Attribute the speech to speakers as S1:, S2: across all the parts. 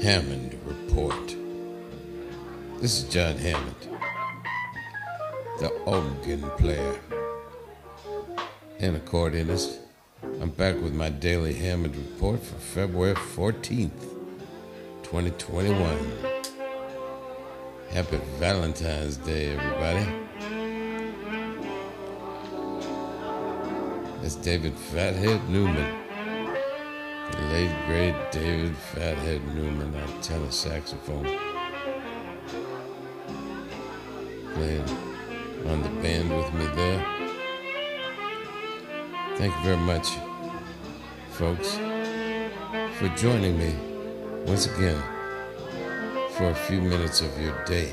S1: Hammond Report. This is John Hammond, the organ player and accordionist. I'm back with my daily Hammond Report for February 14th, 2021. Happy Valentine's Day, everybody. That's David Fathead Newman. The late great David Fathead Newman on tenor saxophone. Playing on the band with me there. Thank you very much, folks, for joining me once again for a few minutes of your day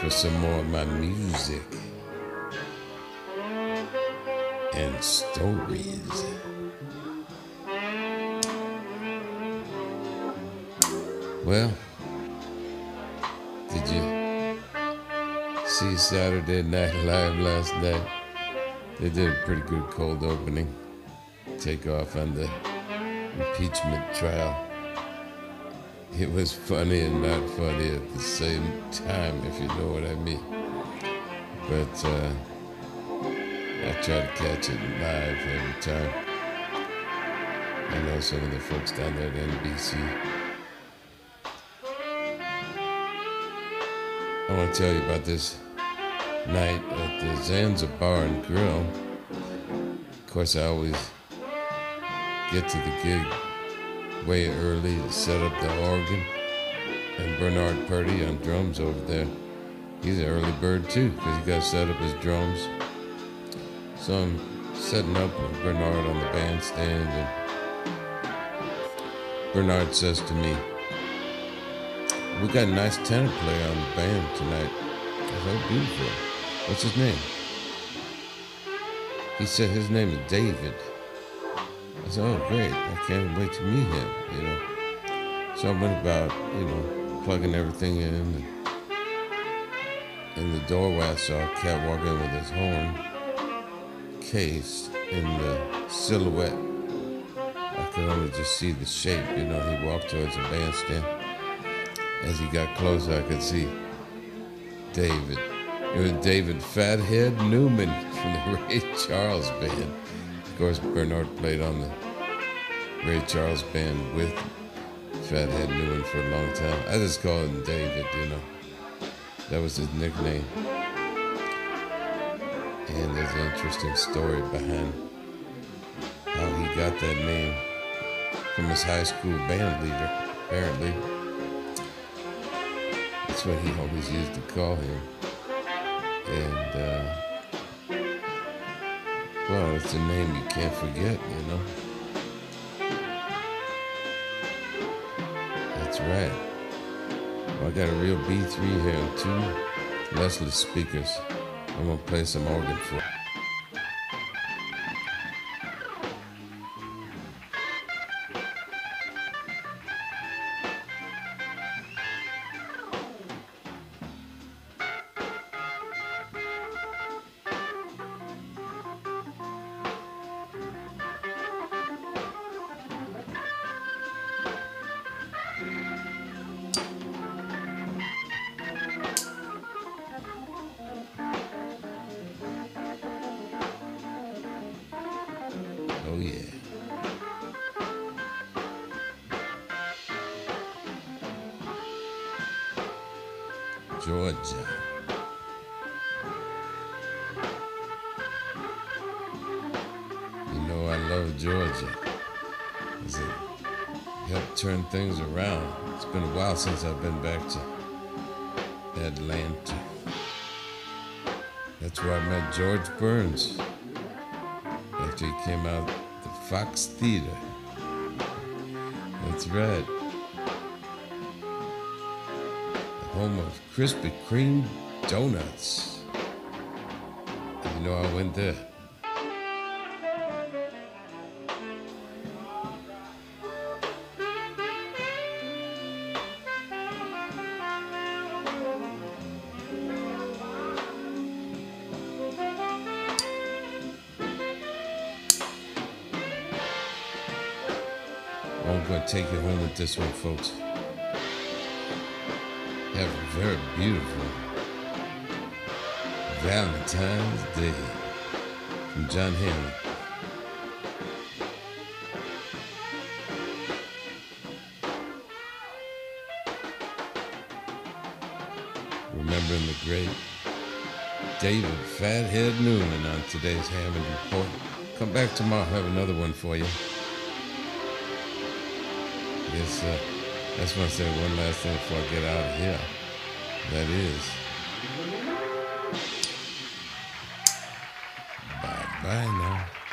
S1: for some more of my music and stories. Well, did you see Saturday Night Live last night? They did a pretty good cold opening. Take off on the impeachment trial. It was funny and not funny at the same time, if you know what I mean. But uh, I try to catch it live every time. I know some of the folks down there at NBC. I want to tell you about this night at the Zanzibar Bar and Grill. Of course, I always get to the gig way early to set up the organ. And Bernard Purdie on drums over there. He's an early bird too, because he got set up his drums. So I'm setting up with Bernard on the bandstand, and Bernard says to me, we got a nice tenor player on the band tonight. I said, beautiful. What's his name? He said his name is David. I said, oh, great. I can't wait to meet him, you know. So I went about, you know, plugging everything in. And in the doorway, I saw a cat walk in with his horn case in the silhouette. I could only just see the shape, you know. He walked towards the bandstand. As he got closer, I could see David. It was David Fathead Newman from the Ray Charles Band. Of course, Bernard played on the Ray Charles Band with Fathead Newman for a long time. I just called him David, you know. That was his nickname. And there's an interesting story behind how he got that name from his high school band leader, apparently. That's what he always used to call him. And, uh, well, it's a name you can't forget, you know. That's right. Well, I got a real B3 here and two Leslie speakers. I'm to play some organ for Georgia. You know I love Georgia. It helped turn things around. It's been a while since I've been back to Atlanta. That's where I met George Burns after he came out the Fox Theater. That's right. home of Krispy Kreme donuts. You know I went there. I'm going to take you home with this one, folks. Have a very beautiful Valentine's Day from John Hammond. Remembering the great David Fathead Newman on today's Hammond Report. Come back tomorrow, I'll have another one for you. Yes, uh, I just want to say one last thing before I get out of here. That is, bye bye